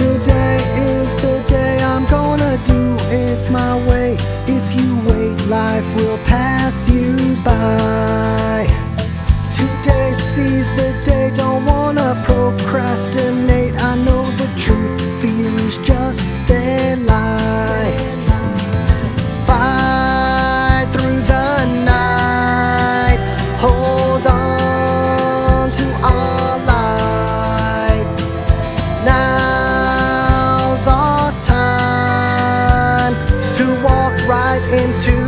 Today is the day I'm gonna do it my way. If you wait, life will pass you by. Today sees the into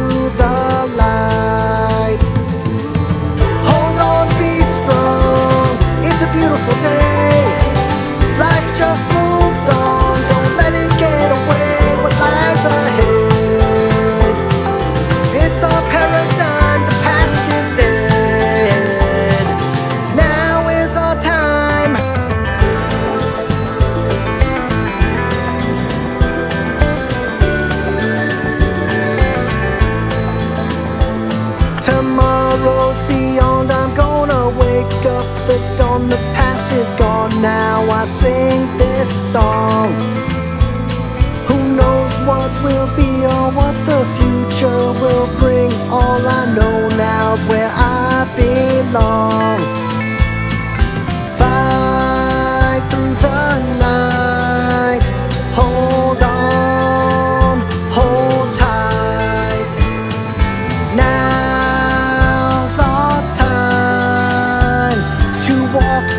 goes beyond. I'm gonna wake up the dawn. The past is gone. Now I sing this song.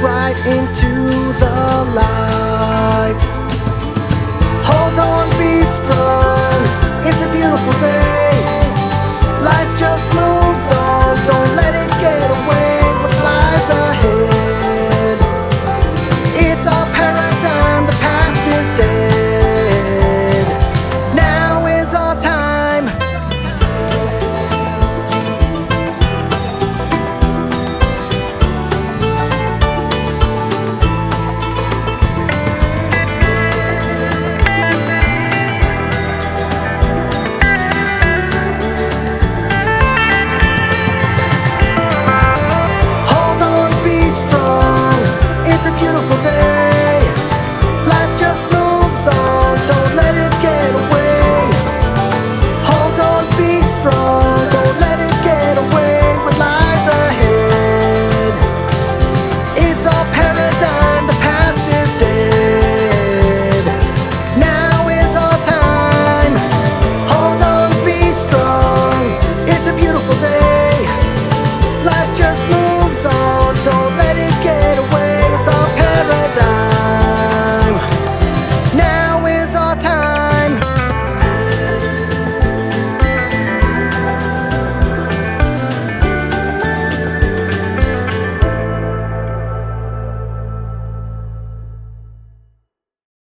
right into the light.